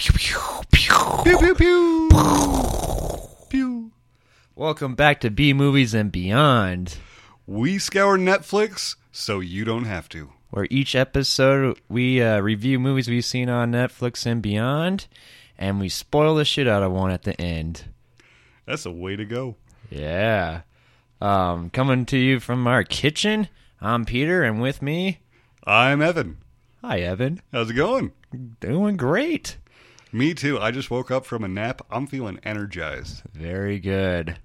Pew pew pew. Pew. pew pew. Welcome back to B Movies and Beyond, We scour Netflix so you don't have to. where each episode we uh, review movies we've seen on Netflix and beyond, and we spoil the shit out of one at the end. That's a way to go. Yeah. Um, coming to you from our kitchen, I'm Peter, and with me, I'm Evan. hi, Evan. How's it going? Doing great. Me too. I just woke up from a nap. I'm feeling energized. Very good.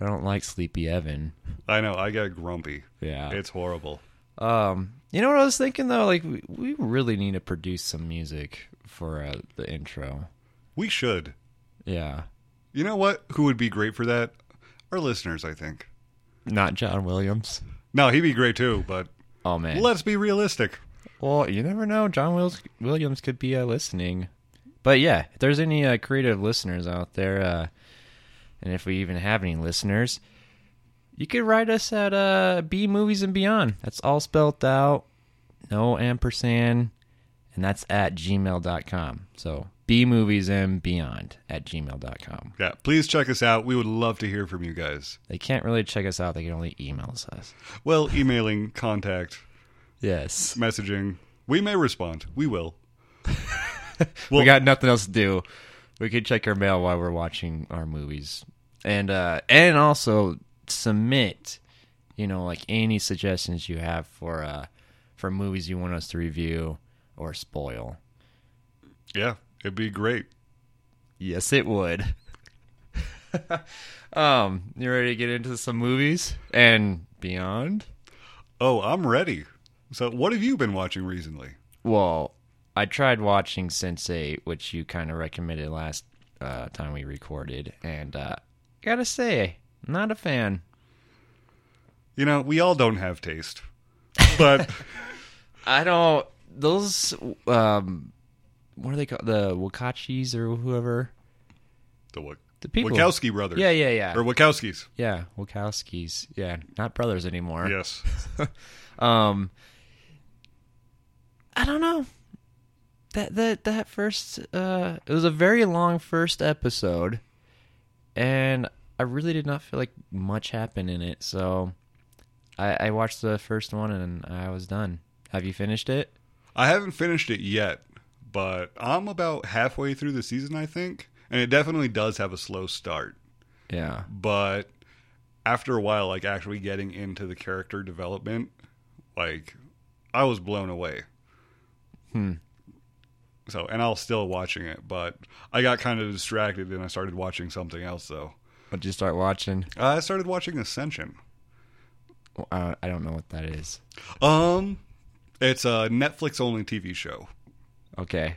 I don't like Sleepy Evan. I know. I got grumpy. Yeah. It's horrible. Um, you know what I was thinking though? Like, we, we really need to produce some music for uh, the intro. We should. Yeah. You know what? Who would be great for that? Our listeners, I think. Not John Williams. No, he'd be great too, but Oh man. let's be realistic. Well, you never know. John Williams could be uh, listening. But yeah, if there's any uh, creative listeners out there, uh, and if we even have any listeners, you could write us at uh, B Movies and Beyond. That's all spelled out, no ampersand, and that's at gmail.com. So B Movies and Beyond at gmail.com. Yeah, please check us out. We would love to hear from you guys. They can't really check us out, they can only email us. Well, emailing, contact, Yes. messaging. We may respond. We will. we got nothing else to do. We could check our mail while we're watching our movies, and uh, and also submit, you know, like any suggestions you have for uh, for movies you want us to review or spoil. Yeah, it'd be great. Yes, it would. um, you ready to get into some movies and beyond? Oh, I'm ready. So, what have you been watching recently? Well, I tried watching Sense8, which you kind of recommended last uh, time we recorded, and uh, gotta say, not a fan. You know, we all don't have taste. But I don't. Those um, what are they called? The Wakachis or whoever. the Wa- The people. Wachowski brothers. Yeah, yeah, yeah. Or Wachowskis. yeah, Wachowskis. Yeah, not brothers anymore. Yes. Um, I don't know. That that that first uh, it was a very long first episode, and I really did not feel like much happened in it. So, I, I watched the first one and I was done. Have you finished it? I haven't finished it yet, but I'm about halfway through the season, I think. And it definitely does have a slow start. Yeah. But after a while, like actually getting into the character development, like I was blown away. Hmm. So, and I'll still watching it, but I got kind of distracted and I started watching something else though. What did you start watching? Uh, I started watching Ascension. Uh, I don't know what that is. Um, it's a Netflix only TV show, Okay.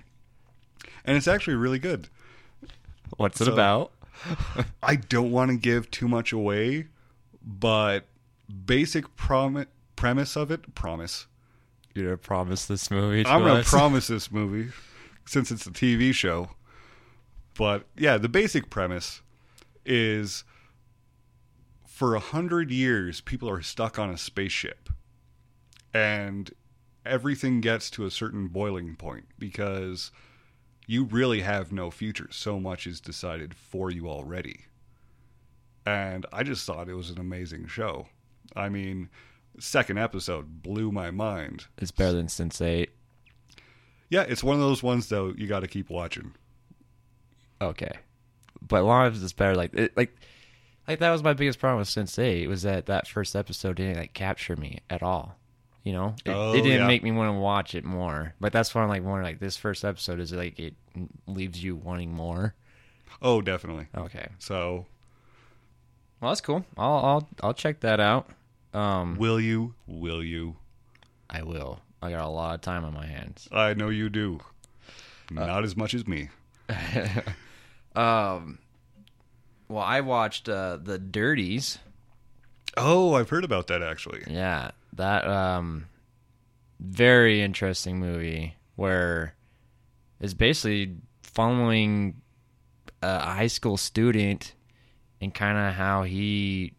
and it's actually really good. What's it about? I don't want to give too much away, but basic prom- premise of it, promise. You're gonna promise this movie? I'm us? to promise this movie since it's a TV show. But yeah, the basic premise is for a hundred years, people are stuck on a spaceship, and everything gets to a certain boiling point because you really have no future. So much is decided for you already. And I just thought it was an amazing show. I mean, second episode blew my mind. It's better than Sense Eight. Yeah, it's one of those ones though you got to keep watching. Okay, but as it's better, like it, like like that was my biggest problem with Sense Eight was that that first episode didn't like capture me at all. You know, it, Oh, it didn't yeah. make me want to watch it more. But that's why I'm like wondering, like this first episode is like it leaves you wanting more. Oh, definitely. Okay, So, well that's cool. I'll I'll I'll check that out. Um, will you? Will you? I will. I got a lot of time on my hands. I know you do. Not as much as me. Um, well, I watched uh, the Dirties. Oh, I've heard about that actually. Yeah, that um, very interesting movie where it's basically following a high school student and kind of how he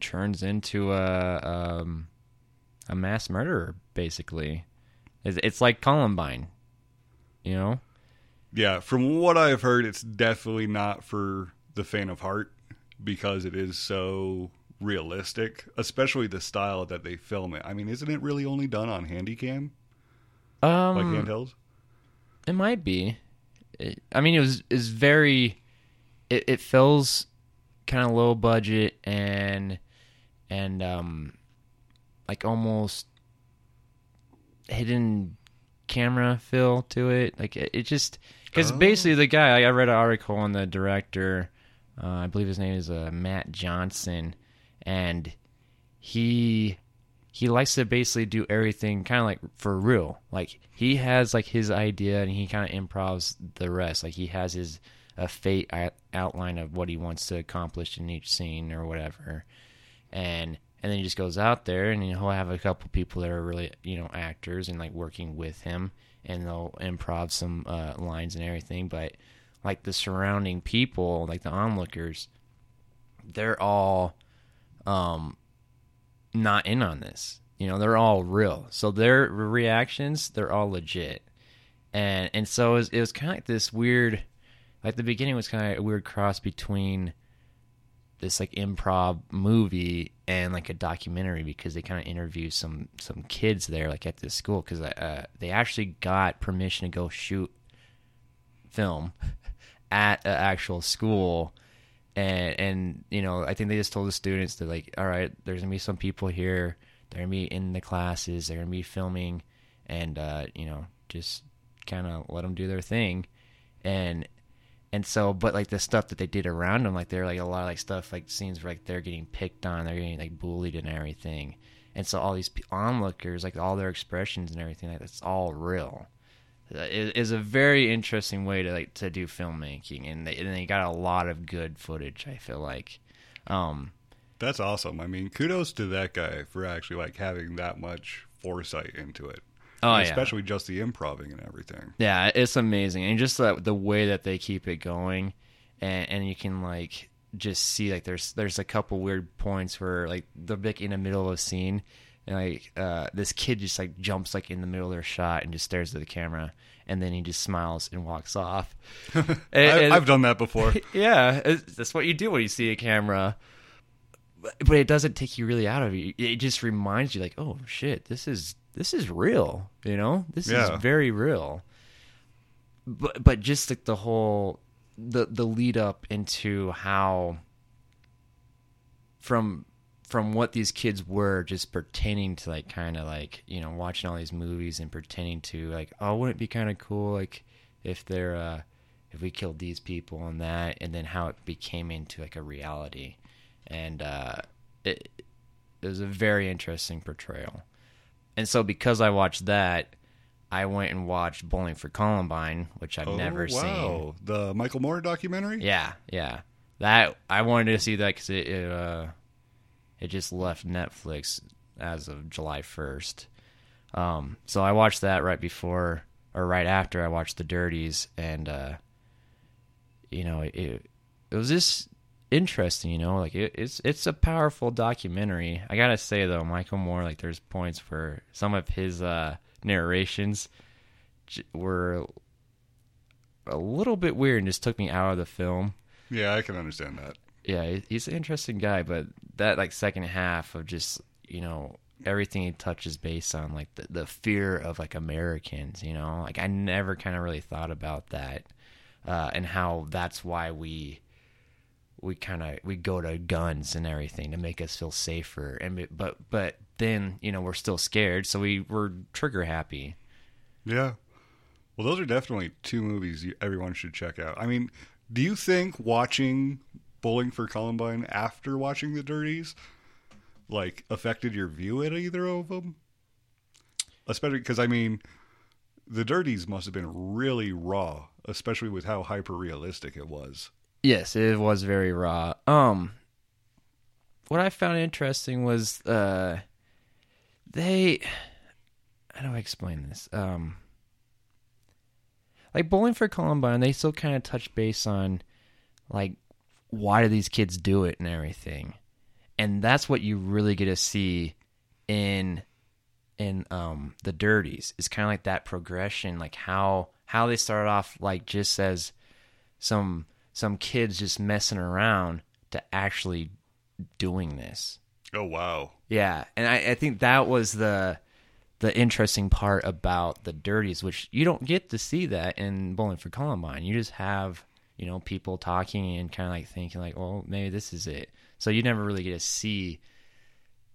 turns into a um, a mass murderer. Basically, it's, it's like Columbine, you know. Yeah, from what I've heard, it's definitely not for the faint of heart because it is so realistic, especially the style that they film it. I mean, isn't it really only done on Handycam, Um, like handhelds? It might be. It, I mean, it was is very. It, it feels kind of low budget and and um like almost hidden camera feel to it. Like it, it just because Oh. basically the guy I read an article on the director. Uh, I believe his name is uh, Matt Johnson, and he he likes to basically do everything kind of like for real. Like he has like his idea and he kind of improvs the rest. Like he has his a fate outline of what he wants to accomplish in each scene or whatever, and and then he just goes out there and he'll have a couple people that are really you know actors and like working with him and they'll improv some uh, lines and everything. But like the surrounding people, like the onlookers, they're all um not in on this. You know, they're all real. So their reactions, they're all legit. And and so it was, was kind of like this weird like the beginning was kind of a weird cross between this like improv movie and like a documentary because they kind of interview some some kids there like at this school because uh, they actually got permission to go shoot film at an actual school. And and you know I think they just told the students that like all right there's gonna be some people here. They're gonna be in the classes. They're gonna be filming and uh, you know just kind of let them do their thing. And and so but like the stuff that they did around them like they're like a lot of like stuff like scenes where like they're getting picked on they're getting like bullied and everything and so all these onlookers like all their expressions and everything like that's all real Uh, it is a very interesting way to like to do filmmaking and they, and they got a lot of good footage i feel like um That's awesome. I mean, kudos to that guy for actually like having that much foresight into it. Oh And yeah especially just the improving and everything. Yeah, it's amazing, and just the the way that they keep it going, and and you can like just see like there's there's a couple weird points where like they're like in the middle of a scene, and like uh, this kid just like jumps like in the middle of their shot and just stares at the camera, and then he just smiles and walks off. And- I, and- I've done that before. yeah, that's what you do when you see a camera. But, but it doesn't take you really out of it. It just reminds you, like, oh shit, this is this is real. You know, this Yeah. is very real. But but just like the whole the the lead up into how from from what these kids were just pertaining to like kind of like you know watching all these movies and pretending to like oh wouldn't it be kind of cool like if they're uh if we killed these people and that and then how it became into like a reality and uh it, it was a very interesting portrayal and so because i watched that i went and watched bowling for columbine which i've oh, never seen wow. The Michael Moore documentary? yeah, yeah. That I wanted to see that because it it, uh, it just left Netflix as of July first. Um, so I watched that right before or right after I watched The Dirties, and uh, you know it it was just interesting. You know, like it, it's it's a powerful documentary. I gotta say though, Michael Moore, like there's points where some of his uh, narrations j- were a little bit weird and just took me out of the film Yeah, I can understand that. yeah, he's an interesting guy, but that like second half of just you know everything he touches based on like the, the fear of like Americans, you know, like I never kind of really thought about that, uh, and how that's why we we kind of we go to guns and everything to make us feel safer, and but but then you know we're still scared, so we we're trigger happy. Yeah. Well, those are definitely two movies you, everyone should check out. I mean, do you think watching Bowling for Columbine after watching The Dirties like affected your view at either of them? Especially because I mean, The Dirties must have been really raw, especially with how hyper realistic it was. Yes, it was very raw. Um what I found interesting was uh they how do I explain this? Um like Bowling for Columbine, they still kind of touch base on like why do these kids do it and everything. And that's what you really get to see in in um the dirties It's kind of like that progression like how how they started off like just as some some kids just messing around to actually doing this. Oh wow. Yeah, and I, I think that was the the interesting part about the dirties, which you don't get to see that in Bowling for Columbine. You just have you know people talking and kind of like thinking like, well, maybe this is it. So you never really get to see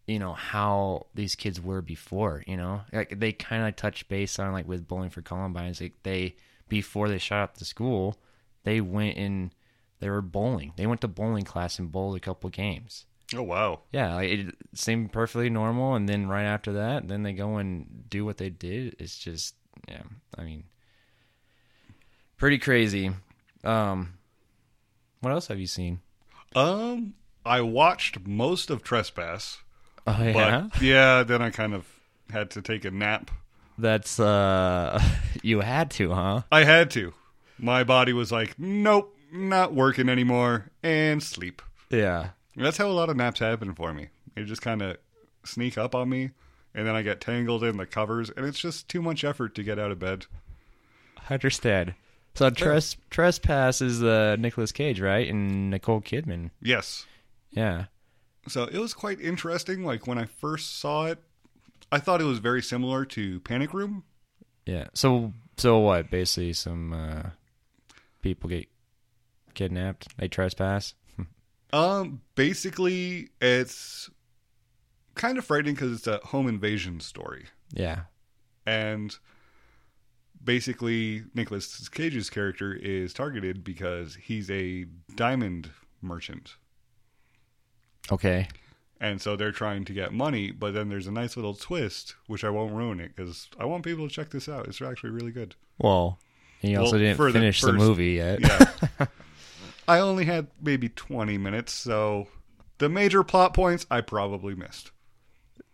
you know how these kids were before. You know, like they kind of like touch base on like with Bowling for Columbine. It's like they before they shot up the school, they went and they were bowling. They went to bowling class and bowled a couple games. Oh wow. Yeah, like it seemed perfectly normal, and then right after that, then they go and do what they did. It's just, yeah, I mean, pretty crazy. Um, what else have you seen? Um, I watched most of Trespass, Oh yeah, yeah, then I kind of had to take a nap. that's uh, you had to, huh? I had to. My body was like, nope, not working anymore, and sleep. Yeah, That's how a lot of naps happen for me. They just kind of sneak up on me, and then I get tangled in the covers, and it's just too much effort to get out of bed. I understand. So tres- trespass is uh, Nicolas Cage, right, and Nicole Kidman. Yes. Yeah. So it was quite interesting. Like when I first saw it, I thought it was very similar to Panic Room. Yeah. So so what? Basically, some uh, people get kidnapped. They trespass. Um, basically, it's kind of frightening because it's a home invasion story, Yeah. and basically, Nicolas Cage's character is targeted because he's a diamond merchant, Okay. and so they're trying to get money. But then there's a nice little twist, which I won't ruin it because I want people to check this out. It's actually really good. Well, he also Well, didn't for the finish the, movie yet. Yeah. I only had maybe 20 minutes, so the major plot points I probably missed.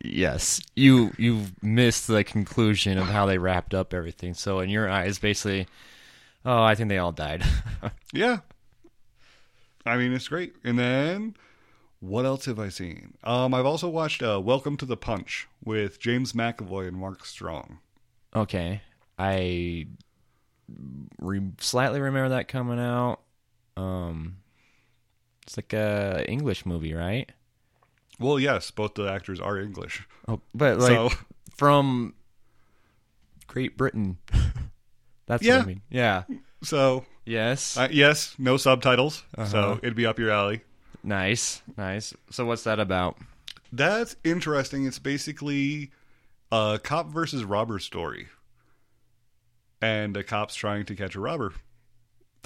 yes. You you missed the conclusion of how they wrapped up everything. So in your eyes, basically, oh, I think they all died. Yeah. I mean, it's great. And then what else have I seen? Um, I've also watched uh, Welcome to the Punch with James McAvoy and Mark Strong. okay. I re- slightly remember that coming out. Um, it's like a English movie, right? Well, yes, both the actors are English. Oh, but like so, from Great Britain. That's Yeah. what I mean. Yeah. so Yes. uh, yes, no subtitles, Uh-huh. so it'd be up your alley. nice. Nice. So what's that about? That's interesting. It's basically a cop versus robber story. And a cop's trying to catch a robber.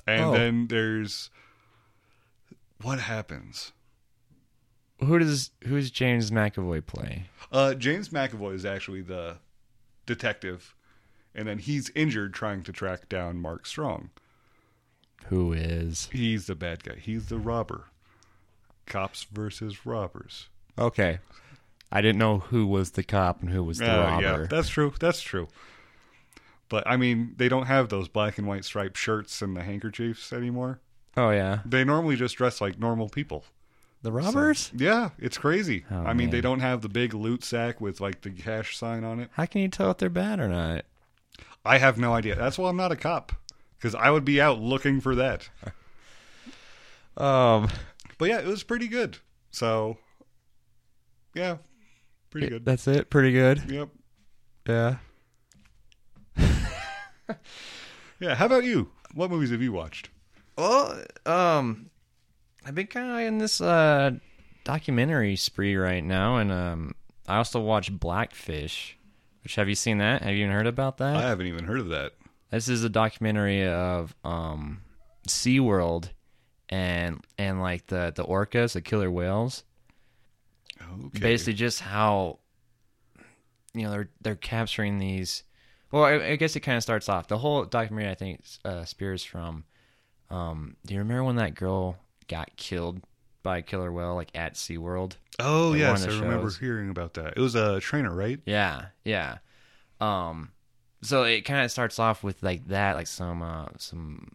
And Oh. then there's what happens? Who does who's James McAvoy play? Uh, James McAvoy is actually the detective, and then he's injured trying to track down Mark Strong. Who is? He's the bad guy. He's the robber. Cops versus robbers. Okay. I didn't know who was the cop and who was the Uh, robber. yeah, that's true. That's true. But I mean, they don't have those black and white striped shirts and the handkerchiefs anymore. oh yeah. They normally just dress like normal people. The So- robbers? yeah, it's crazy. Oh, I mean, they don't have the big loot sack with like the cash sign on it. How can you tell if they're bad or not? I have no idea. That's why I'm not a cop because I would be out looking for that. Um But yeah, it was pretty good. So, yeah, pretty good. That's it. Pretty good. Yep. Yeah. Yeah. How about you? What movies have you watched? Well, um, I've been kind of in this uh documentary spree right now, and um, I also watched Blackfish. Which have you seen that? Have you even heard about that? I haven't even heard of that. This is a documentary of um SeaWorld and and like the the orcas, the killer whales. Okay. Basically just how you know they're they're capturing these well I, I guess it kind of starts off the whole documentary I think uh, spears from um do you remember when that girl got killed by a killer whale like at SeaWorld? Oh Like yes, I the remember hearing about that. It was a trainer, right? Yeah, yeah. Um, so it kind of starts off with like that, like some uh, some,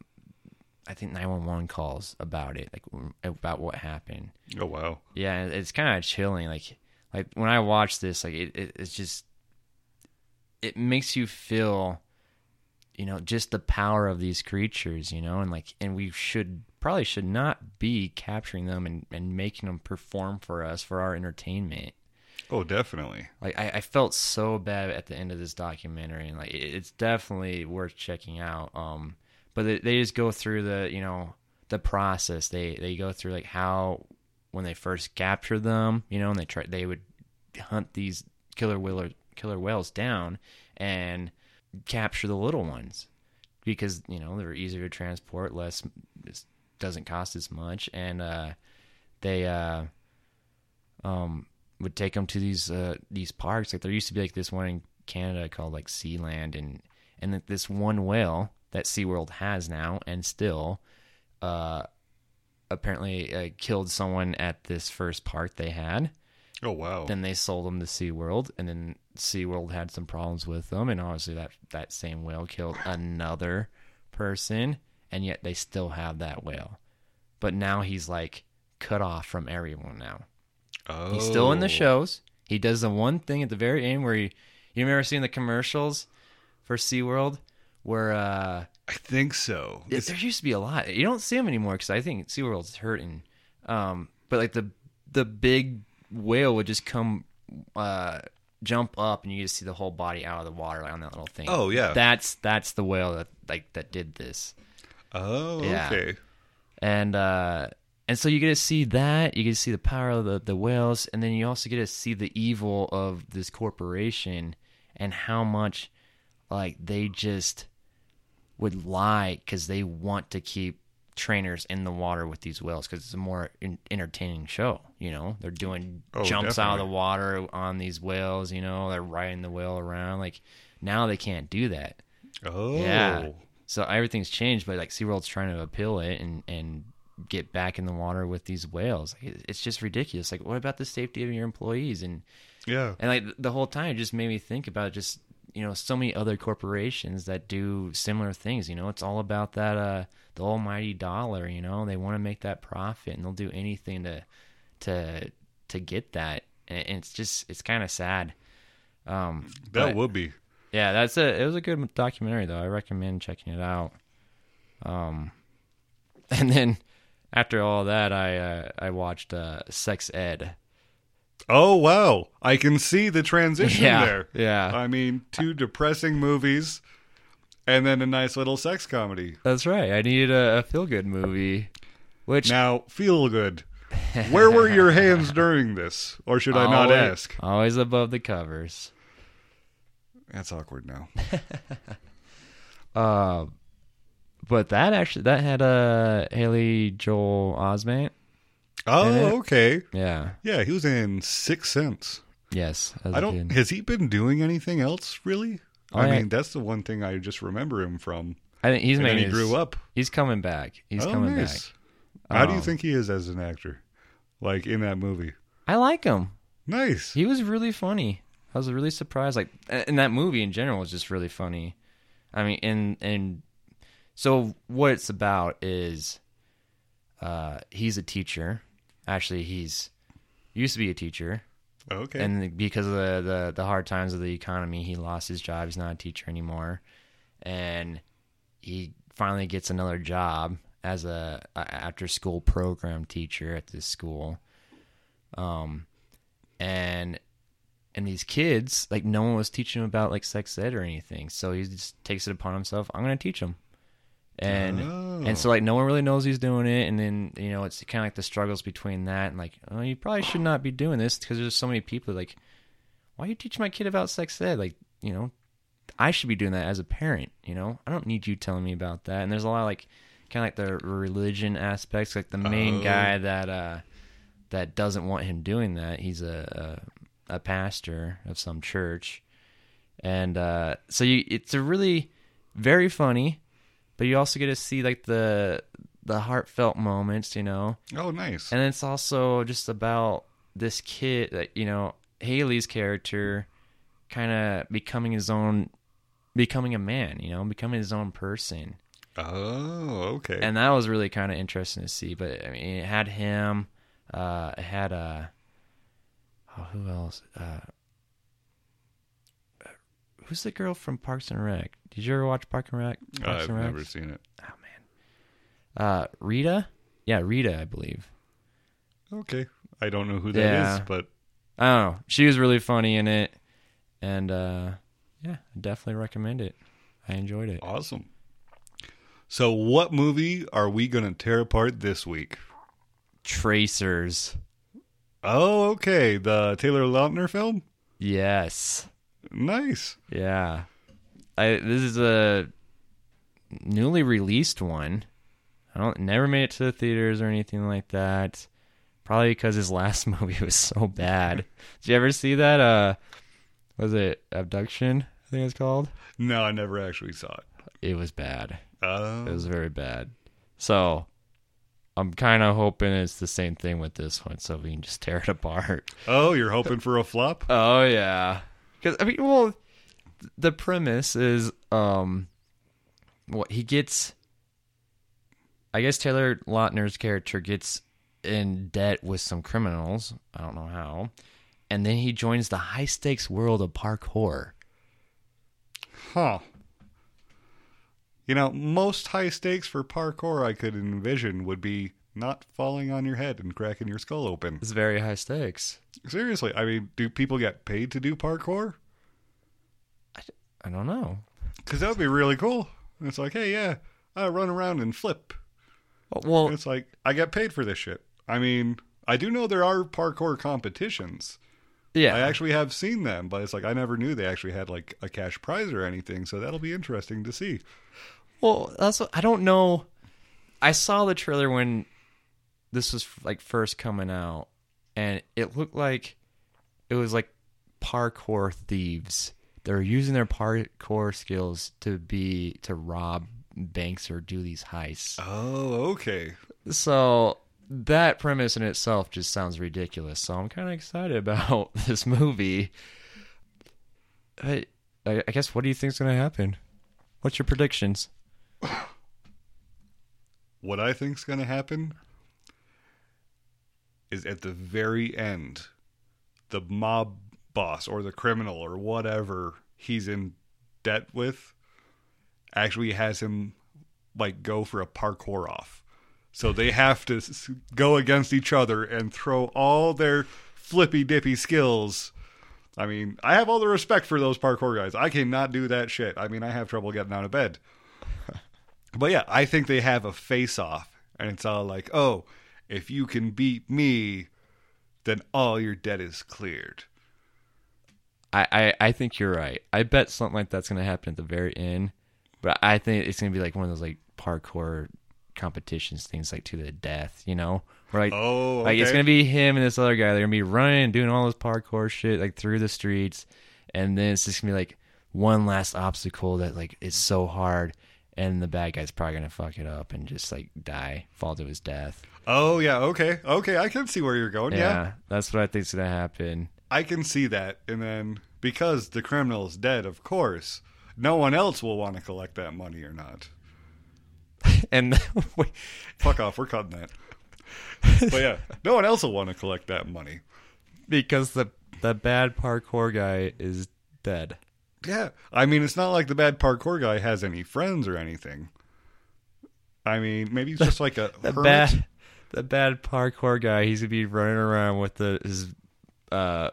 I think nine one one calls about it, like about what happened. Oh wow. Yeah, it's kind of chilling. Like like when I watch this, like it, it it's just it makes you feel you know, just the power of these creatures, you know, and like, and we should probably should not be capturing them and, and making them perform for us for our entertainment. Oh, definitely. Like, I, I felt so bad at the end of this documentary, and like, it, it's definitely worth checking out. Um, but they, they just go through the, you know, the process. They they go through like how when they first captured them, you know, and they try they would hunt these killer whaler killer whales down and capture the little ones because you know they're easier to transport, less doesn't cost as much, and uh, they uh, um, would take them to these uh, these parks. Like there used to be like this one in Canada called like Sealand, and and this one whale that SeaWorld has now and still uh, apparently uh, killed someone at this first park they had. Oh wow. Then they sold them to SeaWorld, and then SeaWorld had some problems with them, and obviously that that same whale killed another person, and yet they still have that whale. But now he's like cut off from everyone now. oh. He's still in the shows. He does the one thing at the very end where he, you remember seeing the commercials for SeaWorld where uh I think so. it- there used to be a lot. You don't see them anymore because I think SeaWorld's hurting. Um, but like the the big whale would just come, uh, jump up, and you just see the whole body out of the water like, on that little thing. Oh, yeah. that's that's the whale that like that did this, Oh, Yeah. okay. and uh, and so you get to see that. You get to see the power of the the whales, and then you also get to see the evil of this corporation and how much like they just would lie because they want to keep trainers in the water with these whales because it's a more in- entertaining show. You know, they're doing Oh, jumps out of the water on these whales. You know, they're riding the whale around. Like now they can't do that. Oh. Yeah. So everything's changed, but like SeaWorld's trying to appeal it and and get back in the water with these whales. Like, it's just ridiculous. Like, what about the safety of your employees? And Yeah. and like the whole time, it just made me think about just you know so many other corporations that do similar things. You know, it's all about that uh the almighty dollar. You know, they want to make that profit, and they'll do anything to to to get that. And it's just it's kind of sad. Um, That but- would be. yeah, that's a it was a good documentary though. I recommend checking it out. Um, and then after all that, I uh, I watched uh, Sex Ed. Oh wow. I can see the transition Yeah, there. yeah. I mean, two depressing movies and then a nice little sex comedy. That's right. I needed a, a feel good movie, which Now, feel good. Where were your hands during this? Or should I not ask? Always above the covers. That's awkward now. Uh, but that actually that had uh, Haley Joel Osment. Oh, okay. Yeah. Yeah, he was in Six Sense. Yes. I don't. Has he been doing anything else really? Oh, I yeah. mean, that's the one thing I just remember him from. I think he's and made he his- grew up. He's coming back. He's oh, coming nice. back. How do you Um, think he is as an actor? Like in that movie? I like him. Nice. He was really funny. I was really surprised. Like, and that movie in general was just really funny. I mean, and and so what it's about is, uh, he's a teacher. Actually, he's used to be a teacher, Okay. and because of the, the the hard times of the economy, he lost his job. He's not a teacher anymore, and he finally gets another job as a, a after school program teacher at this school. Um, and and these kids like no one was teaching him about like sex ed or anything, so he just takes it upon himself. I'm going to teach them. And Oh. and so like no one really knows he's doing it, and then you know it's kind of like the struggles between that and like oh you probably should not be doing this because there's so many people like why you teach my kid about sex ed? Like you know I should be doing that as a parent you know? I don't need you telling me about that. And there's a lot of like kind of like the religion aspects like the main Oh. guy that uh that doesn't want him doing that. He's a a, a pastor of some church. And uh so you it's a really very funny but you also get to see like the the heartfelt moments you know oh, nice. and it's also just about this kid that you know Haley's character kind of becoming his own becoming a man you know becoming his own person oh, okay. and that was really kind of interesting to see but i mean it had him uh it had uh oh, who else uh who's the girl from Parks and Rec? Did you ever watch Park and Rec? Parks I've and Rec? never seen it. Oh man. Uh, Retta. Yeah, Retta, I believe. Okay, I don't know who that is, Yeah. but I don't know. She was really funny in it, and uh, yeah, I definitely recommend it. I enjoyed it. awesome. So, what movie are we going to tear apart this week? Tracers. Oh, okay, the Taylor Lautner film. Yes. Nice. Yeah. I this is a newly released one. I don't never made it to the theaters or anything like that. Probably because his last movie was so bad. Did you ever see that? Uh, was it Abduction? I think it's called. No, I never actually saw it. It was bad. Oh, It was very bad. So I'm kind of hoping it's the same thing with this one, so we can just tear it apart. oh, you're hoping for a flop? Oh yeah, because I mean, well, the premise is um, what he gets. I guess Taylor Lautner's character gets in debt with some criminals. I don't know how, and then he joins the high stakes world of parkour. Huh. You know, most high stakes for parkour I could envision would be not falling on your head and cracking your skull open. It's very high stakes. Seriously, I mean, do people get paid to do parkour? I don't know. Because that would be really cool. It's like, hey, yeah, I run around and flip. Uh, well, And it's like, I get paid for this shit. I mean, I do know there are parkour competitions. yeah, I actually have seen them, but it's like I never knew they actually had like a cash prize or anything. So that'll be interesting to see. Well, that's what, I don't know. I saw the trailer when this was like first coming out, and it looked like it was like parkour thieves. They're using their parkour skills to be to rob banks or do these heists. Oh, okay. So that premise in itself just sounds ridiculous. So I'm kind of excited about this movie. I, I I guess what do you think's going to happen? What's your predictions? What I think's going to happen is at the very end, the mob boss or the criminal or whatever he's in debt with actually has him like go for a parkour off. So they have to go against each other and throw all their flippy dippy skills. I mean, I have all the respect for those parkour guys. I cannot do that shit. I mean, I have trouble getting out of bed. But yeah, I think they have a face off, and it's all like, oh, if you can beat me, then all your debt is cleared. I, I, I think you're right. I bet something like that's gonna happen at the very end. But I think it's gonna be like one of those like parkour competitions things like to the death, you know? Where like Oh, like it's gonna be him and this other guy. They're gonna be running and doing all this parkour shit like through the streets and then it's just gonna be like one last obstacle that like is so hard and the bad guy's probably gonna fuck it up and just like die, fall to his death. Oh yeah, okay, okay. I can see where you're going. Yeah, Yeah, that's what I think's gonna happen. I can see that. And then because the criminal is dead, of course, no one else will want to collect that money or not. And wait, Fuck off. We're cutting that. But yeah, no one else will want to collect that money. because the the bad parkour guy is dead. Yeah, I mean, it's not like the bad parkour guy has any friends or anything. I mean, maybe he's just like a The hermit. bad the bad parkour guy, he's gonna be running around with the his uh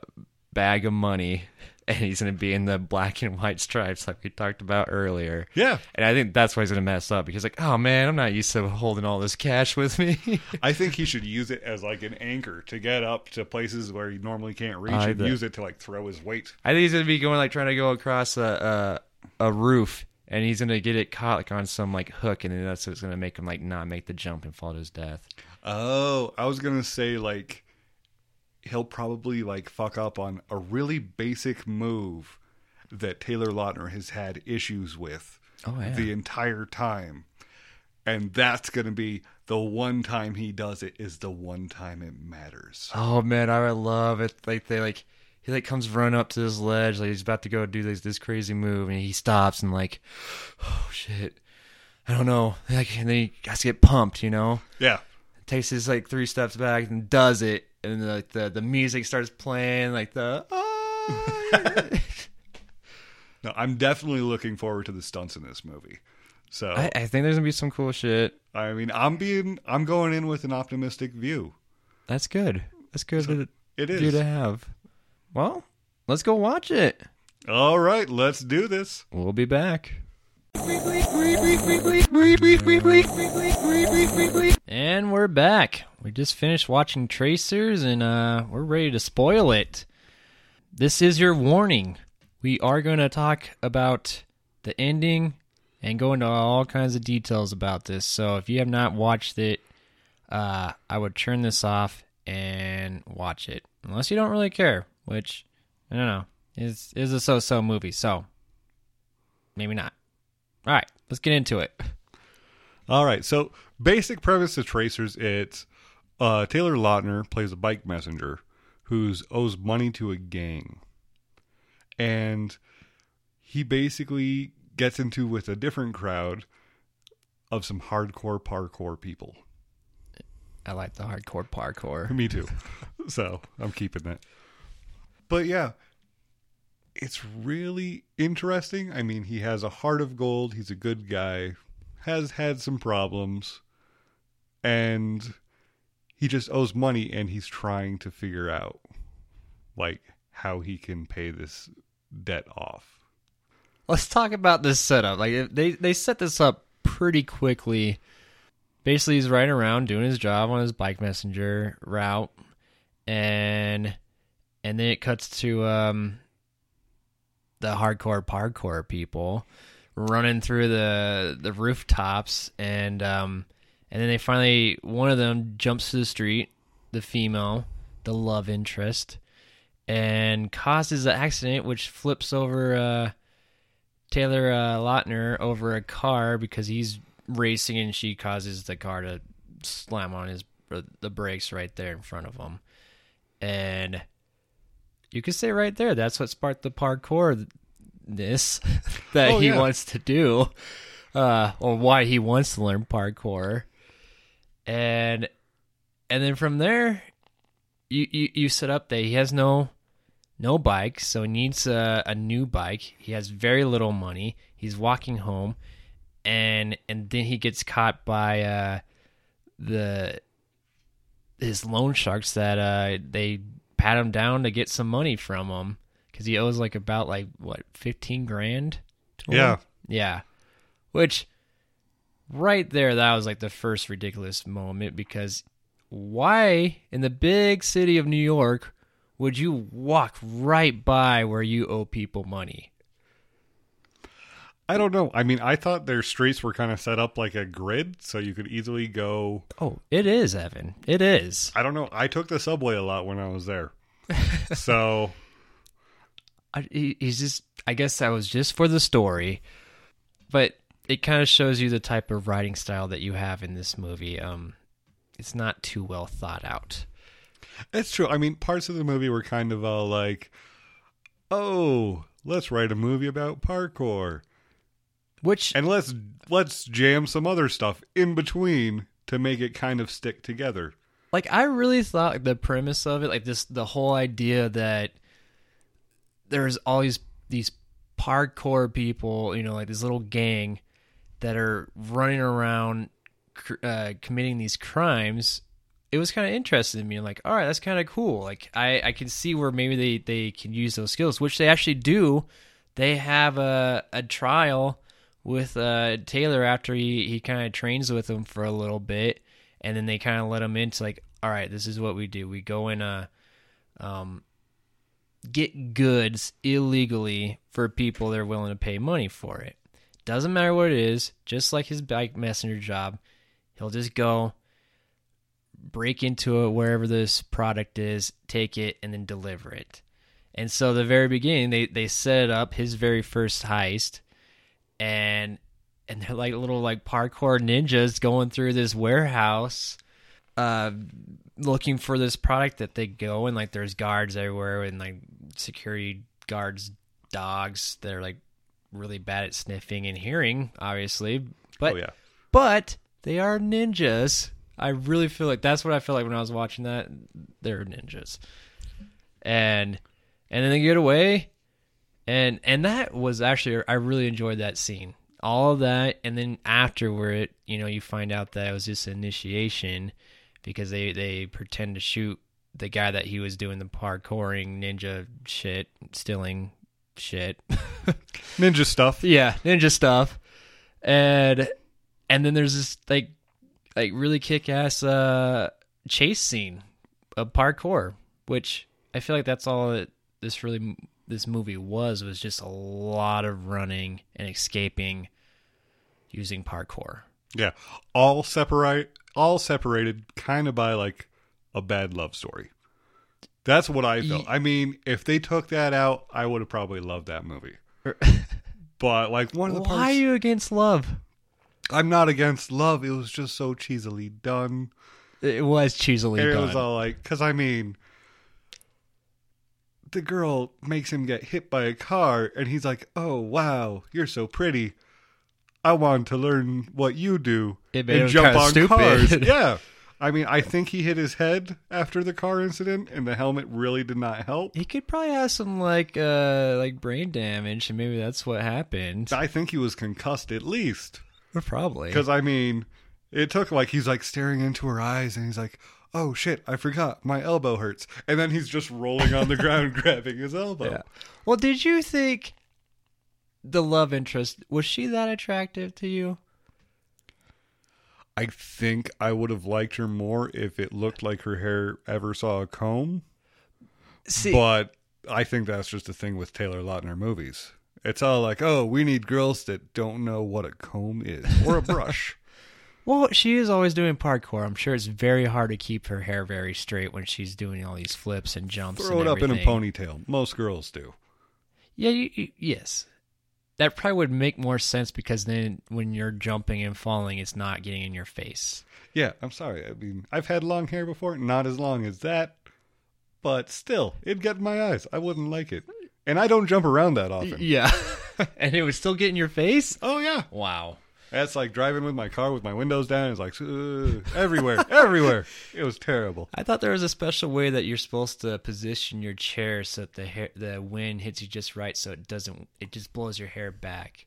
bag of money and he's gonna be in the black and white stripes like we talked about earlier. Yeah, And I think that's why he's gonna mess up because like, oh man, I'm not used to holding all this cash with me. I think he should use it as like an anchor to get up to places where he normally can't reach, I and use it to like throw his weight. I think he's gonna be going like trying to go across a a, a roof and he's gonna get it caught like on some like hook and then that's what's gonna make him like not make the jump and fall to his death. Oh, I was gonna say like he'll probably like fuck up on a really basic move that Taylor Lautner has had issues with Oh yeah. the entire time. And that's going to be the one time he does it is the one time it matters. Oh man, I would love it. Like they like he like comes running up to this ledge, like he's about to go do this this crazy move, and he stops and like, oh shit, I don't know. Like and then he has to get pumped, you know. Yeah. Takes his like three steps back and does it, and like the the music starts playing, like the. "Ah." No, I'm definitely looking forward to the stunts in this movie. So I, I think there's gonna be some cool shit. I mean, I'm being I'm going in with an optimistic view. That's good. That's good to It is. to have. Well, let's go watch it. All right, let's do this. We'll be back. And we're back. We just finished watching Tracers and uh, we're ready to spoil it. This is your warning. We are going to talk about the ending and go into all kinds of details about this. So if you have not watched it, uh, I would turn this off and watch it. Unless you don't really care, which, I don't know, is, is a so so movie. So maybe not. All right, let's get into it. All right, so basic premise of Tracers, it's uh, Taylor Lautner plays a bike messenger who's owes money to a gang, and he basically gets into with a different crowd of some hardcore parkour people. I like the hardcore parkour. Me too. so I'm keeping that. But yeah, it's really interesting. I mean, he has a heart of gold. He's a good guy. Has had some problems, and he just owes money, and he's trying to figure out like how he can pay this debt off. Let's talk about this setup. Like they they set this up pretty quickly. Basically, he's riding around doing his job on his bike messenger route, and and then it cuts to um the hardcore parkour people running through the the rooftops, and um and then they finally one of them jumps to the street, the female, the love interest, and causes an accident which flips over. uh Taylor uh, Lautner over a car because he's racing and she causes the car to slam on his the brakes right there in front of him, and you could say right there that's what sparked the parkour this that Oh, he yeah. wants to do, uh, or why he wants to learn parkour, and and then from there, you you, you set up that he has no no bike, so he needs a, a new bike. He has very little money. He's walking home, and and then he gets caught by uh, the his loan sharks that uh, they pat him down to get some money from him because he owes like about like what fifteen grand. Yeah. yeah, which right there that was like the first ridiculous moment because why in the big city of New York would you walk right by where you owe people money? I don't know. I mean, I thought their streets were kind of set up like a grid, so you could easily go. Oh, it is, Evan. It is. I don't know. I took the subway a lot when I was there, so I, he's just. I guess that was just for the story, but it kind of shows you the type of writing style that you have in this movie. Um, it's not too well thought out. It's true. I mean, parts of the movie were kind of all like, "Oh, let's write a movie about parkour, Which and let's let's jam some other stuff in between to make it kind of stick together." like I really thought the premise of it, like this, the whole idea that there's all these these parkour people, you know, like this little gang that are running around uh, committing these crimes. It was kind of interesting to me. I'm like, all right, that's kind of cool. Like, I I can see where maybe they they can use those skills, which they actually do. They have a a trial with uh, Taylor after he he kind of trains with him for a little bit, and then they kind of let him into like, all right, this is what we do. We go in a um get goods illegally for people that are willing to pay money for it. Doesn't matter what it is, just like his bike messenger job, he'll just go break into it wherever this product is, take it, and then deliver it. And so the very beginning they, they set up his very first heist and and they're like little like parkour ninjas going through this warehouse uh looking for this product that they go and like there's guards everywhere and like security guards dogs that are like really bad at sniffing and hearing obviously. But oh yeah, but they are ninjas. I really feel like that's what i felt like when i was watching that. They're ninjas. And and then they get away and and that was actually I really enjoyed that scene. All of that, and then afterward, you know, you find out that it was just initiation because they they pretend to shoot the guy that he was doing the parkouring ninja shit, stealing shit. Ninja stuff. yeah, ninja stuff. And and then there's this like like really kick ass uh chase scene of parkour, which I feel like that's all that this really this movie was was just a lot of running and escaping using parkour. Yeah, all separate, all separated, kind of by like a bad love story. That's what I felt. I mean, if they took that out, I would have probably loved that movie. Er but like one of the Why are you against love? I'm not against love. It was just so cheesily done. It was cheesily And it done. was all like, because I mean, the girl makes him get hit by a car, and he's like, "Oh wow, you're so pretty. I want to learn what you do It made and him jump on stupid. cars." Yeah, I mean, I think he hit his head after the car incident, and the helmet really did not help. he could probably have some like uh like brain damage, and maybe that's what happened. I think he was concussed at least. Probably. Because I mean, it took like he's like staring into her eyes, and he's like, "Oh shit, I forgot my elbow hurts," and then he's just rolling on the ground, grabbing his elbow. Yeah. Well, did you think the love interest was she that attractive to you? I think I would have liked her more if it looked like her hair ever saw a comb, See, but I think that's just a thing with Taylor Lautner movies. It's all like, "Oh, we need girls that don't know what a comb is or a brush." well, she is always doing parkour. I'm sure it's very hard to keep her hair very straight when she's doing all these flips and jumps. Throw it and up in a ponytail. Most girls do. Yeah, you, you, yes. That probably would make more sense because then when you're jumping and falling, it's not getting in your face. Yeah, I'm sorry. I mean, I've had long hair before, not as long as that, but still, it'd get in my eyes. I wouldn't like it. And I don't jump around that often. Yeah. and it would still get in your face? Oh, yeah. Wow. That's like driving with my car with my windows down. It's like everywhere, everywhere. It was terrible. I thought there was a special way that you're supposed to position your chair so that the hair, the wind hits you just right, so it doesn't. It just blows your hair back.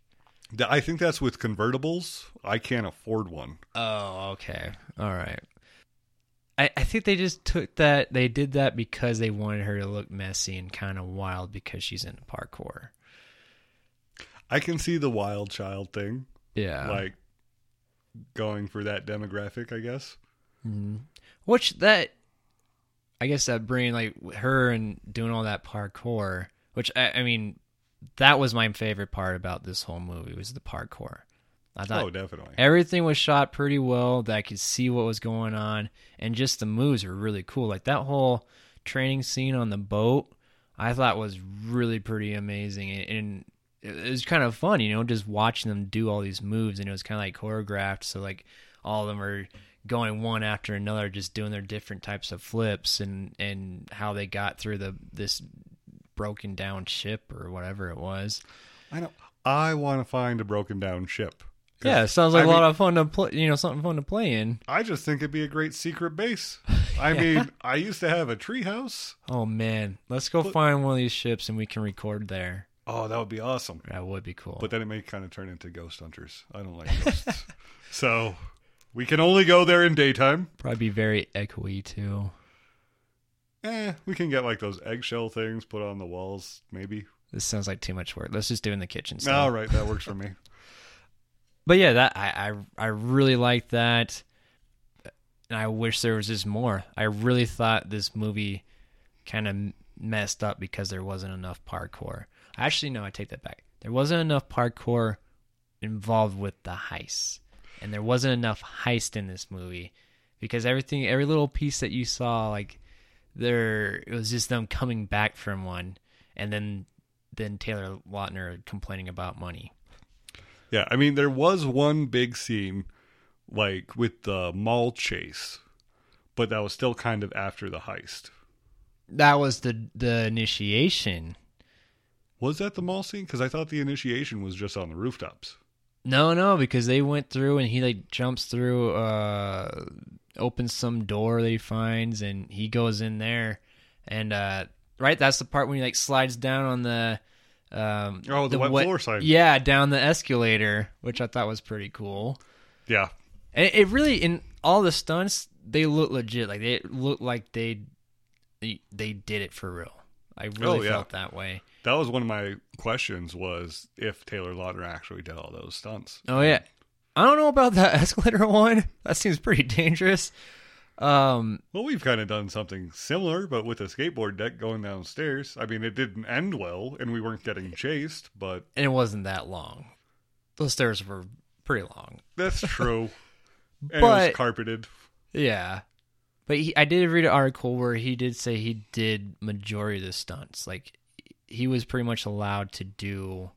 I think that's with convertibles. I can't afford one. Oh, okay, all right. I, I think they just took that. They did that because they wanted her to look messy and kind of wild because she's in parkour. I can see the wild child thing, Yeah. like going for that demographic, I guess. Mm-hmm. Which that, I guess that bringing like her and doing all that parkour. Which I, I mean, that was my favorite part about this whole movie was the parkour. I thought oh, definitely. everything was shot pretty well. That I could see what was going on, and just the moves were really cool. Like that whole training scene on the boat, I thought was really pretty amazing, and, and it was kind of fun, you know, just watching them do all these moves, and it was kind of like choreographed. So like all of them are going one after another, just doing their different types of flips, and and how they got through the this broken down ship or whatever it was. I know. I want to find a broken down ship. Yeah, it sounds like I a lot of fun to play. You know, something fun to play in. I just think it'd be a great secret base. I mean, I used to have a treehouse. Oh man, let's go find one of these ships and we can record there. Oh, that would be awesome. That would be cool. But then it may kind of turn into ghost hunters. I don't like ghosts. so we can only go there in daytime. probably be very echoey too. Eh, we can get like those eggshell things put on the walls, maybe. This sounds like too much work. Let's just do it in the kitchen. still. All right, that works for me. But yeah, that I I, I really like that, and I wish there was just more. I really thought this movie kind of messed up because there wasn't enough parkour. Actually, no, I take that back. There wasn't enough parkour involved with the heist, and there wasn't enough heist in this movie because everything, every little piece that you saw, like there, it was just them coming back from one, and then then Taylor Lautner complaining about money. Yeah, I mean, there was one big scene, like with the mall chase, but that was still kind of after the heist. That was the the initiation. Was that the mall scene? Because I thought the initiation was just on the rooftops. No, no, because they went through and he like jumps through, uh, opens some door that he finds, and he goes in there, and uh, right, that's the part when he like slides down on the Um, Oh, the wet floor sign. Yeah, down the escalator, which I thought was pretty cool. Yeah. And it really in all the stunts they look legit. Like they look like they they, they did it for real. I really Oh, yeah. felt that way. That was one of my questions was if Taylor Lautner actually did all those stunts. Oh yeah. I don't know about that escalator one. That seems pretty dangerous. Um Well, we've kind of done something similar, but with a skateboard deck going downstairs. I mean, it didn't end well, and we weren't getting chased, but and it wasn't that long. Those stairs were pretty long. that's true. and it was carpeted. Yeah. But he, I did read an article where he did say he did majority of the stunts. Like he was pretty much allowed to do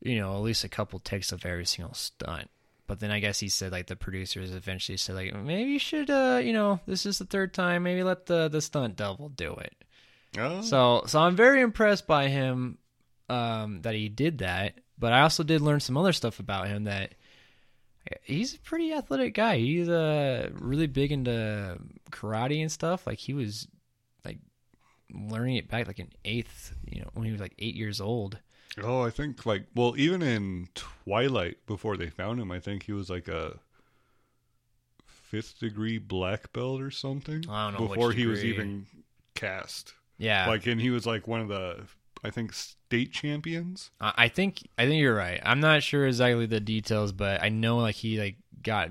you know, at least a couple takes of every single stunt. But then I guess he said like the producers eventually said like maybe you should uh, you know, this is the third time, maybe let the the stunt devil do it. Oh, So so I'm very impressed by him um, that he did that. But I also did learn some other stuff about him that he's a pretty athletic guy. He's uh, really big into karate and stuff. Like he was learning it back like in eighth, you know, when he was like eight years old. oh, I think like well, even in Twilight, before they found him, I think he was like a fifth degree black belt or something. I don't know before he was even cast. Yeah, Like, and he was like one of the, I think, state champions. I I think I think you're right. I'm not sure exactly the details, but I know like he like got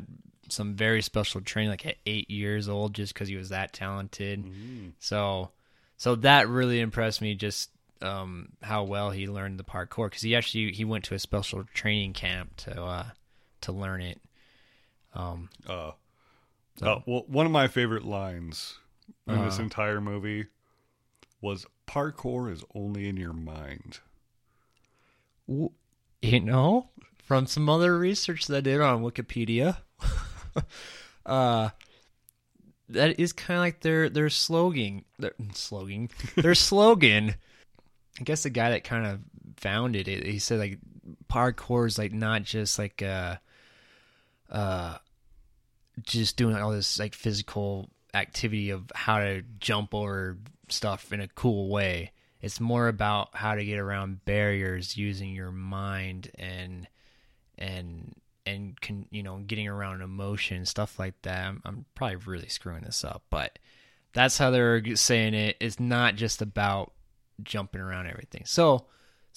some very special training like at eight years old just because he was that talented. Mm. So so that really impressed me. Just um, how well he learned the parkour because he actually he went to a special training camp to uh, to learn it. Um, Uh, So- uh, well, one of my favorite lines in this Uh-huh. entire movie was "Parkour is only in your mind." w- you know, from some other research that I did on Wikipedia, uh, that is kind of like their their slogan. Their slogan. Their slogan. I guess the guy that kind of founded it, he said like parkour is like not just like uh uh just doing all this like physical activity of how to jump over stuff in a cool way. It's more about how to get around barriers using your mind and and and can you know getting around emotion stuff like that. I'm, I'm probably really screwing this up, but that's how they're saying it. It's not just about jumping around everything. So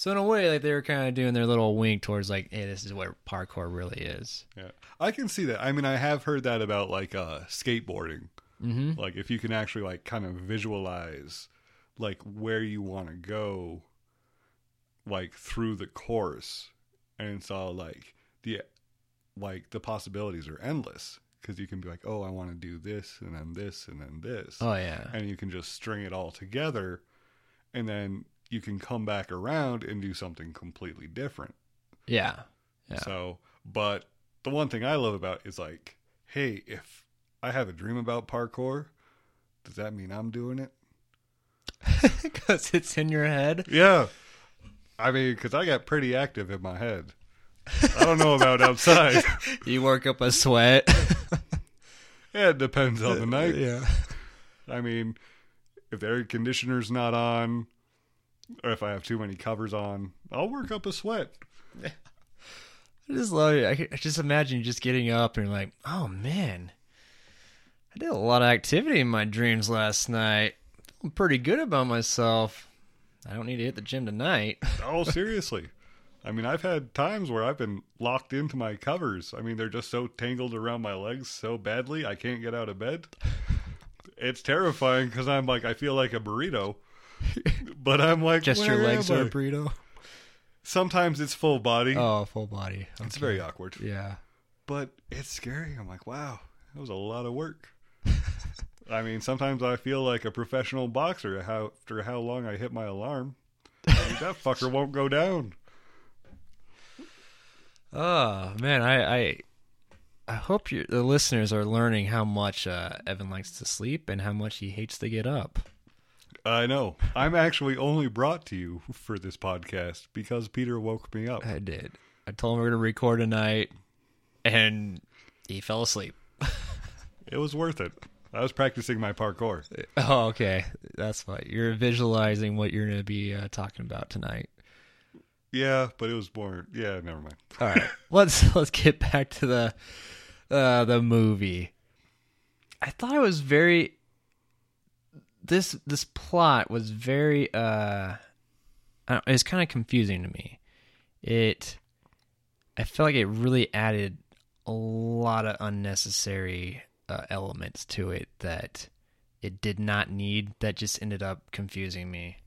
so in a way, like they were kind of doing their little wink towards like, hey, this is what parkour really is. Yeah, I can see that. I mean, I have heard that about like uh, skateboarding. Mm-hmm. Like, if you can actually like kind of visualize like where you want to go, like through the course, and it's all like the like the possibilities are endless because you can be like, oh, I want to do this and then this and then this. Oh yeah, and you can just string it all together and then you can come back around and do something completely different yeah, Yeah. so but the one thing i love about is like hey if i have a dream about parkour does that mean i'm doing it because it's in your head. yeah i mean because i got pretty active in my head i don't know about outside You work up a sweat. yeah, it depends on the uh, night yeah. I mean, if the air conditioner's not on, or if I have too many covers on, I'll work up a sweat. I just love it. I, could- I just imagine you just getting up and you're like, oh man, I did a lot of activity in my dreams last night. I'm pretty good about myself. I don't need to hit the gym tonight. Oh, seriously. I mean, I've had times where I've been locked into my covers. I mean, they're just so tangled around my legs so badly, I can't get out of bed. It's terrifying because I'm like, I feel like a burrito. But I'm like, just your legs are a burrito. Sometimes it's full body. Oh, full body. It's very awkward. Yeah. but it's scary. I'm like, wow, that was a lot of work. I mean, sometimes I feel like a professional boxer after how long I hit my alarm. I mean, that fucker won't go down. Oh man, I I, I hope the listeners are learning how much uh, Evan likes to sleep and how much he hates to get up. I know. I'm actually only brought to you for this podcast because Peter woke me up. I did. I told him we are gonna record tonight, and he fell asleep. It was worth it. I was practicing my parkour. Oh, okay. That's fine. You're visualizing what you're going to be uh, talking about tonight. Yeah, but it was more. Yeah, never mind. All right. let's let's get back to the uh the movie. I thought it was very this this plot was very uh I don't, it was kind of confusing to me. It I felt like it really added a lot of unnecessary uh, elements to it that it did not need that just ended up confusing me.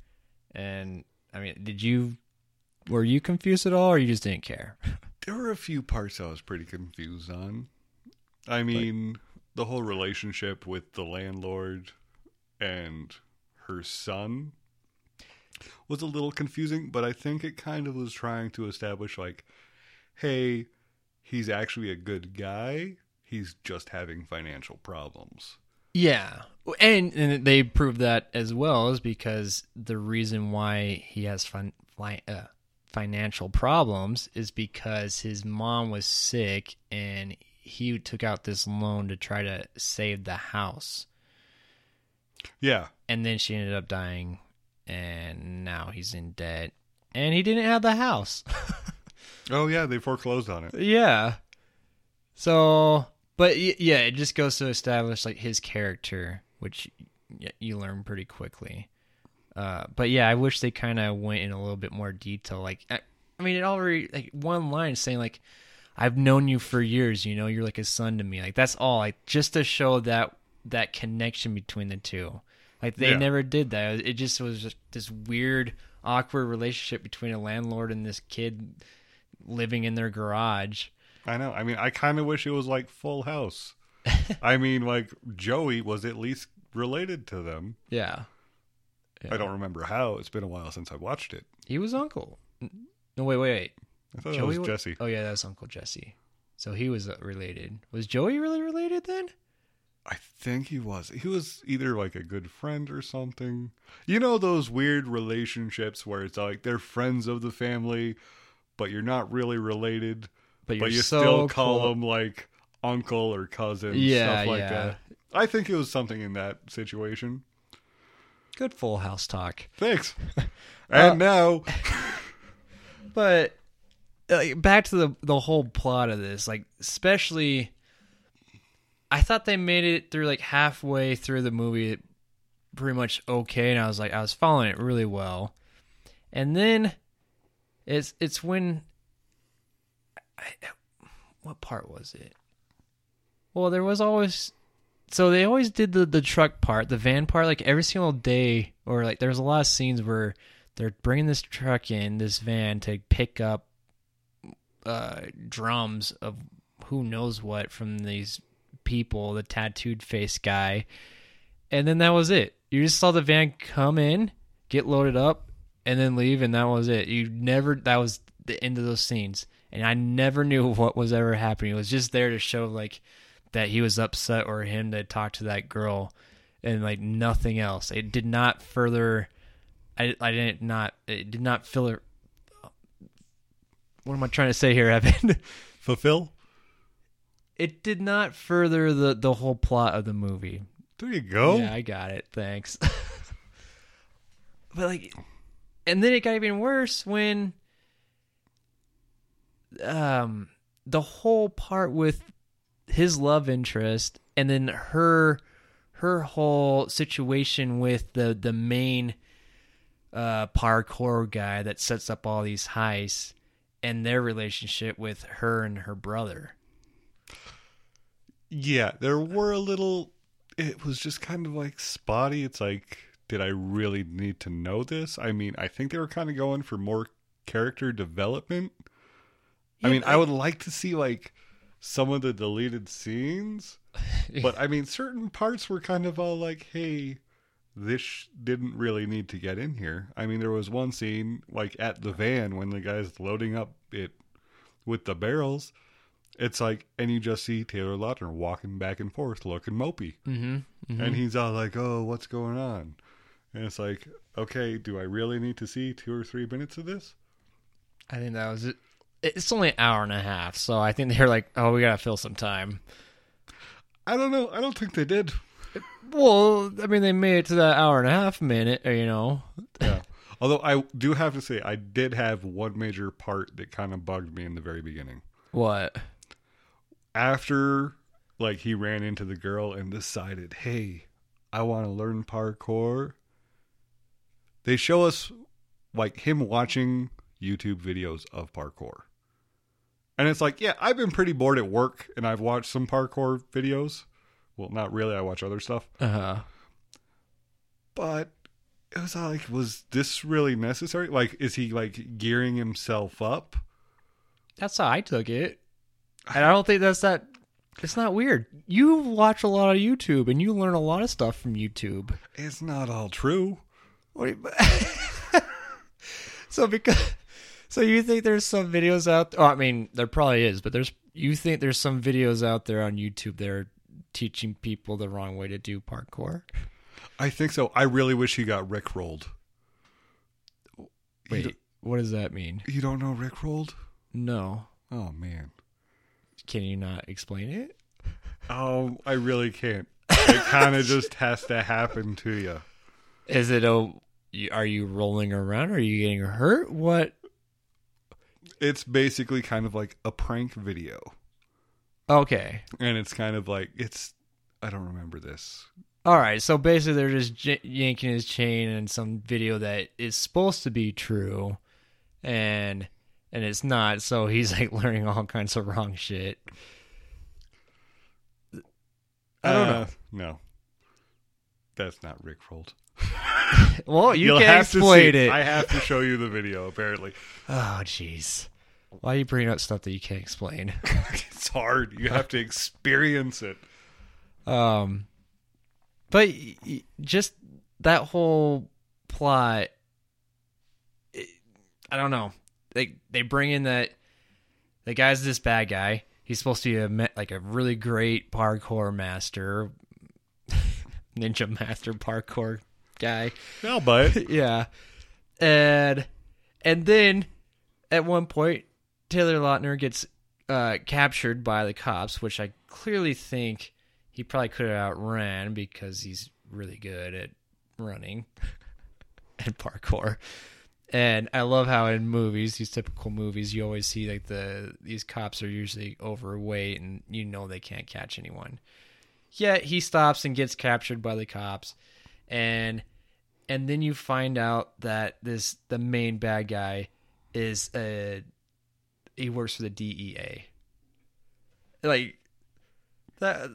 And I mean, did you were you confused at all or you just didn't care? There were a few parts I was pretty confused on. I mean, the whole relationship with the landlord and her son was a little confusing, but I think it kind of was trying to establish, like, hey, he's actually a good guy. He's just having financial problems. Yeah, and and they proved that as well is because the reason why he has fun, fi- uh, financial problems is because his mom was sick and he took out this loan to try to save the house, Yeah. and then she ended up dying, and now he's in debt, and he didn't have the house. Oh, yeah, they foreclosed on it. Yeah. So, but yeah, it just goes to establish like his character, which you learn pretty quickly. Uh, but yeah, I wish they kind of went in a little bit more detail. Like, I, I mean, it already like one line saying like, "I've known you for years. You know, you're like a son to me." Like that's all. Like just to show that that connection between the two. Like they Yeah. never did that. It just was just this weird, awkward relationship between a landlord and this kid living in their garage. I know. I mean, I kind of wish it was like Full House. I mean, like, Joey was at least related to them. Yeah. I don't remember how. It's been a while since I watched it. He was uncle. No, wait, wait, wait. I thought it was wa- Jesse. Oh yeah, that was Uncle Jesse. So he was uh, related. Was Joey really related then? I think he was. He was either like a good friend or something. You know those weird relationships where it's like they're friends of the family, but you're not really related, But, but you so still call clo- them like uncle or cousin, Yeah, stuff like yeah. that. I think it was something in that situation. Good Full House talk. Thanks. and Uh, now, But like, back to the the whole plot of this, like especially, I thought they made it through like halfway through the movie, pretty much okay, and I was like, I was following it really well, and then it's it's when, I, what part was it? Well, there was always. So they always did the, the truck part, the van part, like every single day, or like there's a lot of scenes where they're bringing this truck in, this van to pick up uh, drums of who knows what from these people, the tattooed face guy, and then that was it. You just saw the van come in, get loaded up, and then leave, and that was it. You never that was the end of those scenes, and I never knew what was ever happening. It was just there to show like that he was upset or him to talk to that girl, and like nothing else. It did not further. I I didn't not it did not fill it. What am I trying to say here, Evan? fulfill. it did not further the the whole plot of the movie. There you go. Yeah, I got it. Thanks. but like, and then it got even worse when, um, the whole part with his love interest, and then her, her whole situation with the the main, uh, parkour guy that sets up all these heists, and their relationship with her and her brother. Yeah, there were a little. It was just kind of like spotty. It's like, did I really need to know this? I mean, I think they were kind of going for more character development. I mean, I but- would like to see like some of the deleted scenes, but I mean, certain parts were kind of all like, hey, this sh- didn't really need to get in here. I mean, there was one scene like at the van when the guy's loading up it with the barrels. It's like, and you just see Taylor Lautner walking back and forth, looking mopey, Mm-hmm. and he's all like, "Oh, what's going on?" And it's like, okay, do I really need to see two or three minutes of this? I think that was it. It's only an hour and a half, so I think they're like, "Oh, we gotta fill some time." I don't know. I don't think they did. Well, I mean, they made it to that hour and a half minute, uh, you know. Yeah. Although I do have to say, I did have one major part that kind of bugged me in the very beginning. What? After, like, he ran into the girl and decided, hey, I want to learn parkour. They show us, like, him watching YouTube videos of parkour. And it's like, yeah, I've been pretty bored at work and I've watched some parkour videos. Well, not really. I watch other stuff. Uh huh. but it was like was this really necessary like is he like gearing himself up That's how I took it. And I don't think that's that. It's not weird. You watch a lot of YouTube and you learn a lot of stuff from YouTube. it's not all true What you- so because so you think there's some videos out oh, I mean there probably is, but there's you think there's some videos out there on YouTube that are teaching people the wrong way to do parkour? i think so i really wish he got rickrolled Wait, what does that mean? you don't know rickrolled No. oh man Can you not explain it? oh i really can't it kind of just has to happen to you Is it a are you rolling around? Are you getting hurt? What? It's basically kind of like a prank video Okay. and it's kind of like it's i don't remember this All right. So basically, they're just j- yanking his chain in some video that is supposed to be true, and and it's not. So he's like learning all kinds of wrong shit. I don't know. Uh, no that's not Rick rickrolled Well, you You'll can have to explain see it. I have to show you the video. Apparently, Oh, jeez. Why are you bringing up stuff that you can't explain? it's hard. You have to experience it. Um, but just that whole plot, it, I don't know. They they bring in that the guy's this bad guy. He's supposed to be a like a really great parkour master, ninja master parkour guy. No, but yeah, and and then at one point Taylor Lautner gets uh, captured by the cops, which I clearly think he probably could have outran because he's really good at running and parkour. And I love how in movies, these typical movies, you always see like the these cops are usually overweight and you know they can't catch anyone. Yet he stops and gets captured by the cops and and then you find out that this the main bad guy is a he works for the DEA. Like that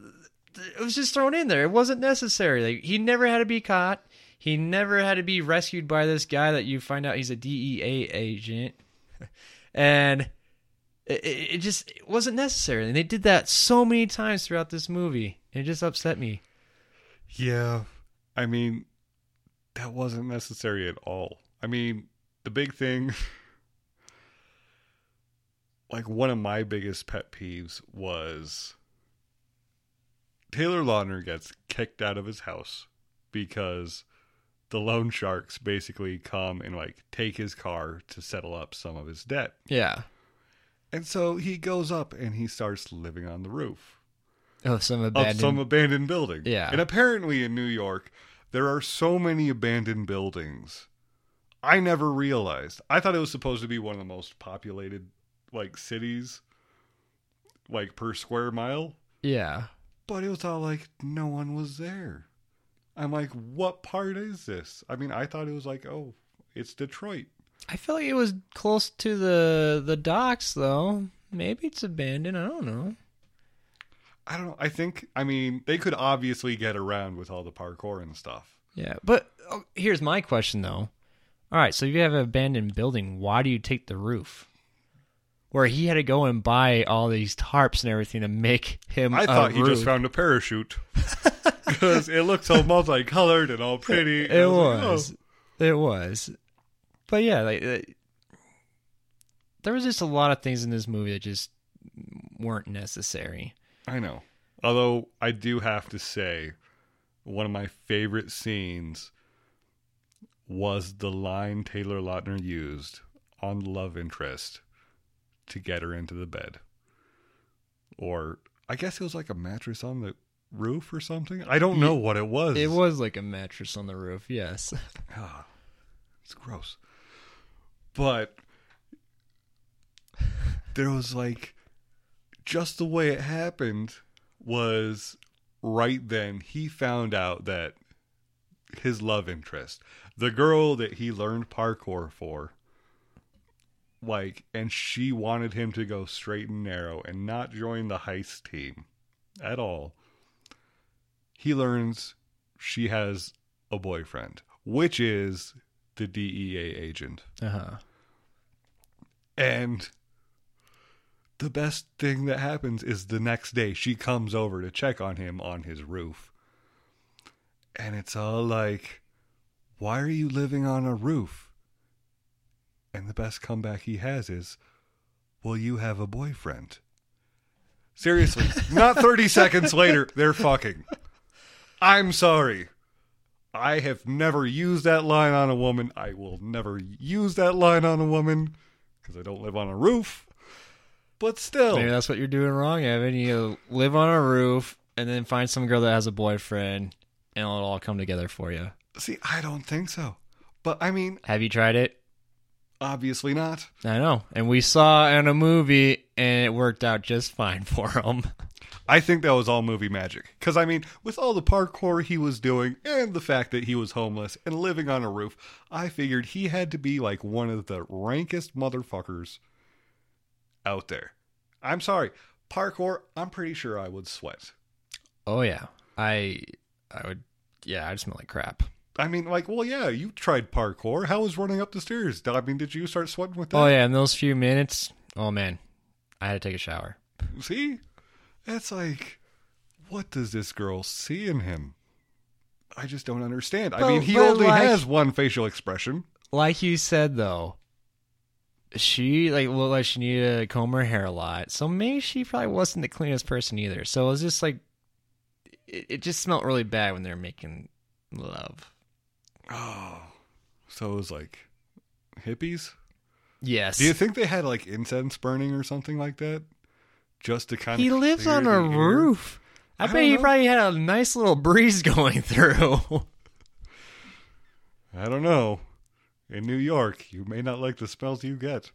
it was just thrown in there. It wasn't necessary. Like he never had to be caught. He never had to be rescued by this guy that you find out he's a DEA agent. And it, it just it wasn't necessary. And they did that so many times throughout this movie. It just upset me. yeah, I mean, that wasn't necessary at all. I mean, the big thing, like one of my biggest pet peeves was Taylor Lautner gets kicked out of his house because the loan sharks basically come and like take his car to settle up some of his debt. Yeah. And so he goes up and he starts living on the roof Oh, some of some abandoned building. Yeah. And apparently in New York, there are so many abandoned buildings. I never realized. I thought it was supposed to be one of the most populated like cities like per square mile, yeah. but it was all like no one was there. I'm like, what part is this? I mean, I thought it was like, oh, it's Detroit. I feel like it was close to the the docks though. Maybe it's abandoned. I don't know. I don't know. I think I mean they could obviously get around with all the parkour and stuff. Yeah, but oh, here's my question though. All right, so if you have an abandoned building, why do you take the roof? Where he had to go and buy all these tarps and everything to make him. I thought he roof. just found a parachute because it looked so multicolored and all pretty. It I like, was. "Oh." It was. But yeah, like uh, there was just a lot of things in this movie that just weren't necessary. I know. Although I do have to say, one of my favorite scenes was the line Taylor Lautner used on love interest to get her into the bed. Or I guess it was like a mattress on the roof or something. I don't know what it was. It was like a mattress on the roof. Yes. Ah, it's gross. But there was like just the way it happened was right then he found out that his love interest, the girl that he learned parkour for, like, and she wanted him to go straight and narrow and not join the heist team at all. He learns she has a boyfriend, which is the DEA agent. Uh huh. And the best thing that happens is the next day she comes over to check on him on his roof. And it's all like, why are you living on a roof? And the best comeback he has is, well, you have a boyfriend. Seriously, not 30 seconds later, they're fucking. I'm sorry. I have never used that line on a woman. I will never use that line on a woman because I don't live on a roof. But still, Maybe that's what you're doing wrong, Evan. You live on a roof and then find some girl that has a boyfriend, and it'll all come together for you. see, I don't think so. But I mean, Have you tried it? obviously not. I know. And we saw in a movie, and it worked out just fine for him. I think that was all movie magic. Because, I mean, with all the parkour he was doing and the fact that he was homeless and living on a roof, I figured he had to be like one of the rankest motherfuckers out there. I'm sorry. Parkour, I'm pretty sure I would sweat. Oh yeah, I, I would. Yeah, I just smell like crap. I mean, like, well, yeah, you tried parkour. How was running up the stairs? I mean, did you start sweating with that? Oh yeah, in those few minutes, oh man, I had to take a shower. See? That's like, what does this girl see in him? I just don't understand. I mean, he only like- has one facial expression. Like you said though, she like looked like she needed to comb her hair a lot, so maybe she probably wasn't the cleanest person either. So it was just like, it, it just smelled really bad when they were making love. Oh. So it was like hippies? Yes, Do you think they had like incense burning or something like that? Just to kind of. he lives on a roof. I, I bet he know. probably had a nice little breeze going through. I don't know. In New York, you may not like the smells you get.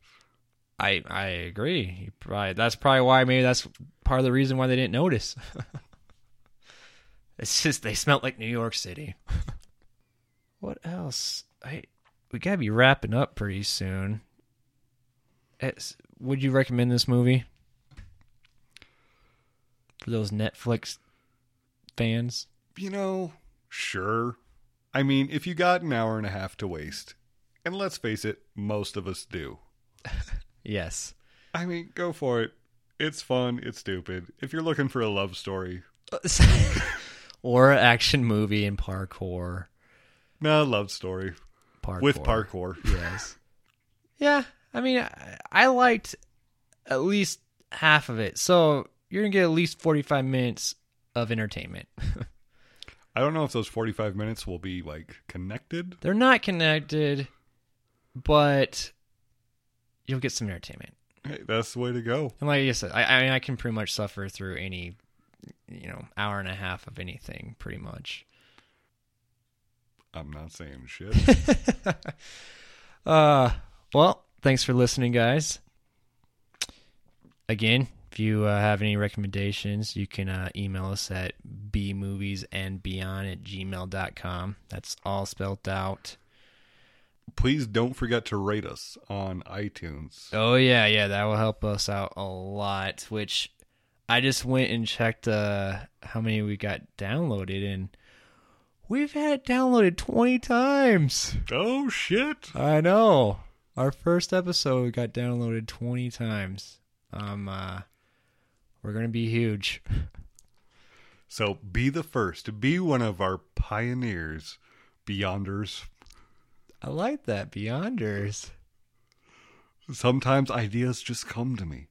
I I agree. Probably that's probably why maybe that's part of the reason why they didn't notice. it's just they smelled like New York City. what else? I we gotta be wrapping up pretty soon. It's, would you recommend this movie for those Netflix fans? You know, sure. I mean, if you got an hour and a half to waste, and let's face it, most of us do. Yes. I mean, go for it. It's fun. It's stupid. If you're looking for a love story, or an action movie and parkour. no love story Parkour. with parkour. Yes. yeah, I mean, I, I liked at least half of it. So you're gonna get at least 45 minutes of entertainment. I don't know if those 45 minutes will be like connected. They're not connected, but you'll get some entertainment. Hey, that's the way to go. And like I said, I, I mean, I can pretty much suffer through any, you know, hour and a half of anything, pretty much. I'm not saying shit. Uh, well, thanks for listening, guys. Again, if you uh, have any recommendations, you can uh, email us at bmoviesandbeyond at gmail.com. That's all spelled out. Please don't forget to rate us on iTunes. Oh, yeah, yeah, that will help us out a lot, which I just went and checked uh, how many we got downloaded, and we've had it downloaded 20 times. Oh shit! I know. Our first episode got downloaded 20 times. Um uh we're going to be huge. So be the first. Be one of our pioneers, beyonders. I like that Beyonders. Sometimes ideas just come to me,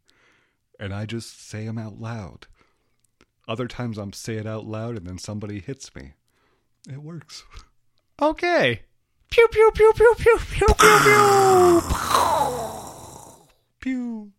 and I just say them out loud. Other times I'm say it out loud, and then somebody hits me. It works. Okay. Pew pew pew pew pew pew pew pew. Pew.